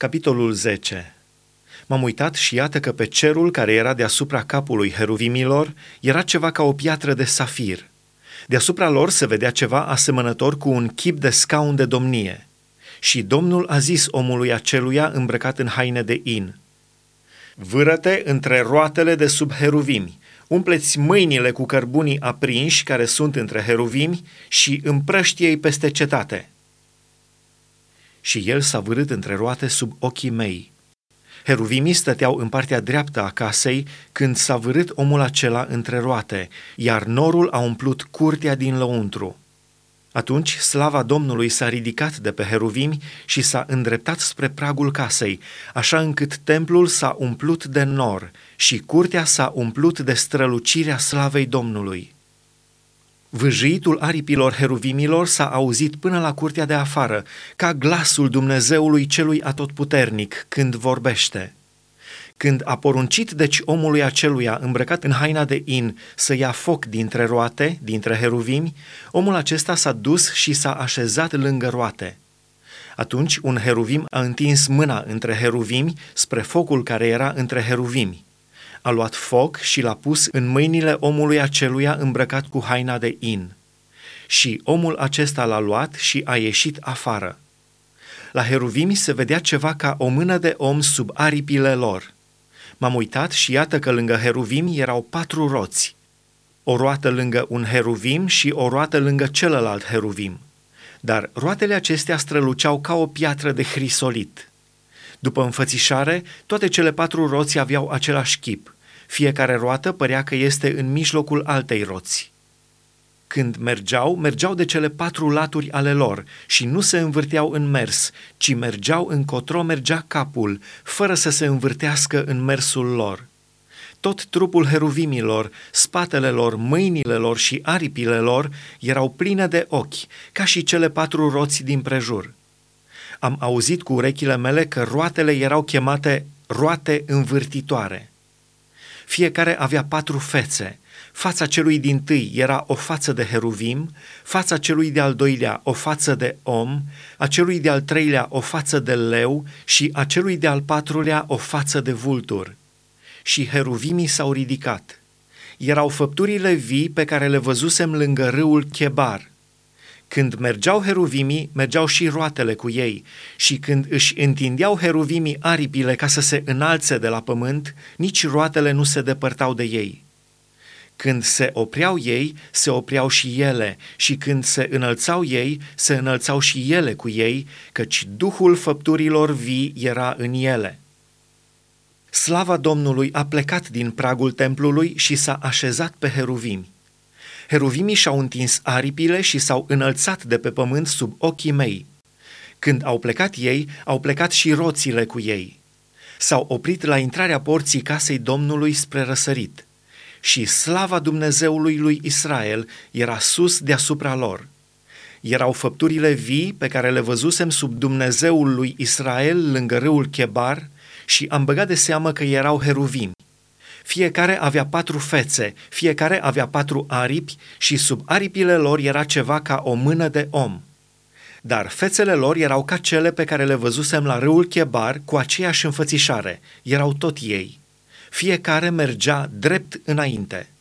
Capitolul 10 M-am uitat și iată că pe cerul care era deasupra capului heruvimilor era ceva ca o piatră de safir. Deasupra lor se vedea ceva asemănător cu un chip de scaun de domnie. Și Domnul a zis omului aceluia îmbrăcat în haine de in. Vârăte între roatele de sub heruvimi, umpleți mâinile cu cărbunii aprinși care sunt între heruvimi și împrăștie-i peste cetate. Și el s-a vârât între roate sub ochii mei. Heruvimii stăteau în partea dreaptă a casei când s-a vârât omul acela între roate, iar norul a umplut curtea din lăuntru. Atunci slava Domnului s-a ridicat de pe heruvimi și s-a îndreptat spre pragul casei, așa încât templul s-a umplut de nor și curtea s-a umplut de strălucirea slavei Domnului. Vâjâitul aripilor heruvimilor s-a auzit până la curtea de afară, ca glasul Dumnezeului celui atotputernic când vorbește. Când a poruncit deci omului aceluia îmbrăcat în haina de in să ia foc dintre roate, dintre heruvimi, omul acesta s-a dus și s-a așezat lângă roate. Atunci un heruvim a întins mâna între heruvimi spre focul care era între heruvimi a luat foc și l-a pus în mâinile omului aceluia îmbrăcat cu haina de in. Și omul acesta l-a luat și a ieșit afară. La heruvimi se vedea ceva ca o mână de om sub aripile lor. M-am uitat și iată că lângă heruvimi erau patru roți. O roată lângă un heruvim și o roată lângă celălalt heruvim. Dar roatele acestea străluceau ca o piatră de hrisolit – după înfățișare, toate cele patru roți aveau același chip. Fiecare roată părea că este în mijlocul altei roți. Când mergeau, mergeau de cele patru laturi ale lor și nu se învârteau în mers, ci mergeau încotro mergea capul, fără să se învârtească în mersul lor. Tot trupul heruvimilor, spatele lor, mâinile lor și aripile lor erau pline de ochi, ca și cele patru roți din prejur am auzit cu urechile mele că roatele erau chemate roate învârtitoare. Fiecare avea patru fețe. Fața celui din tâi era o față de heruvim, fața celui de-al doilea o față de om, a celui de-al treilea o față de leu și a celui de-al patrulea o față de vultur. Și heruvimii s-au ridicat. Erau făpturile vii pe care le văzusem lângă râul Chebar, când mergeau heruvimii, mergeau și roatele cu ei, și când își întindeau heruvimii aripile ca să se înalțe de la pământ, nici roatele nu se depărtau de ei. Când se opreau ei, se opreau și ele, și când se înălțau ei, se înălțau și ele cu ei, căci Duhul făpturilor vii era în ele. Slava Domnului a plecat din pragul templului și s-a așezat pe heruvimi. Heruvimii și-au întins aripile și s-au înălțat de pe pământ sub ochii mei. Când au plecat ei, au plecat și roțile cu ei. S-au oprit la intrarea porții casei Domnului spre răsărit. Și slava Dumnezeului lui Israel era sus deasupra lor. Erau făpturile vii pe care le văzusem sub Dumnezeul lui Israel lângă râul Chebar și am băgat de seamă că erau heruvimi. Fiecare avea patru fețe, fiecare avea patru aripi și sub aripile lor era ceva ca o mână de om. Dar fețele lor erau ca cele pe care le văzusem la râul Chebar cu aceeași înfățișare, erau tot ei. Fiecare mergea drept înainte –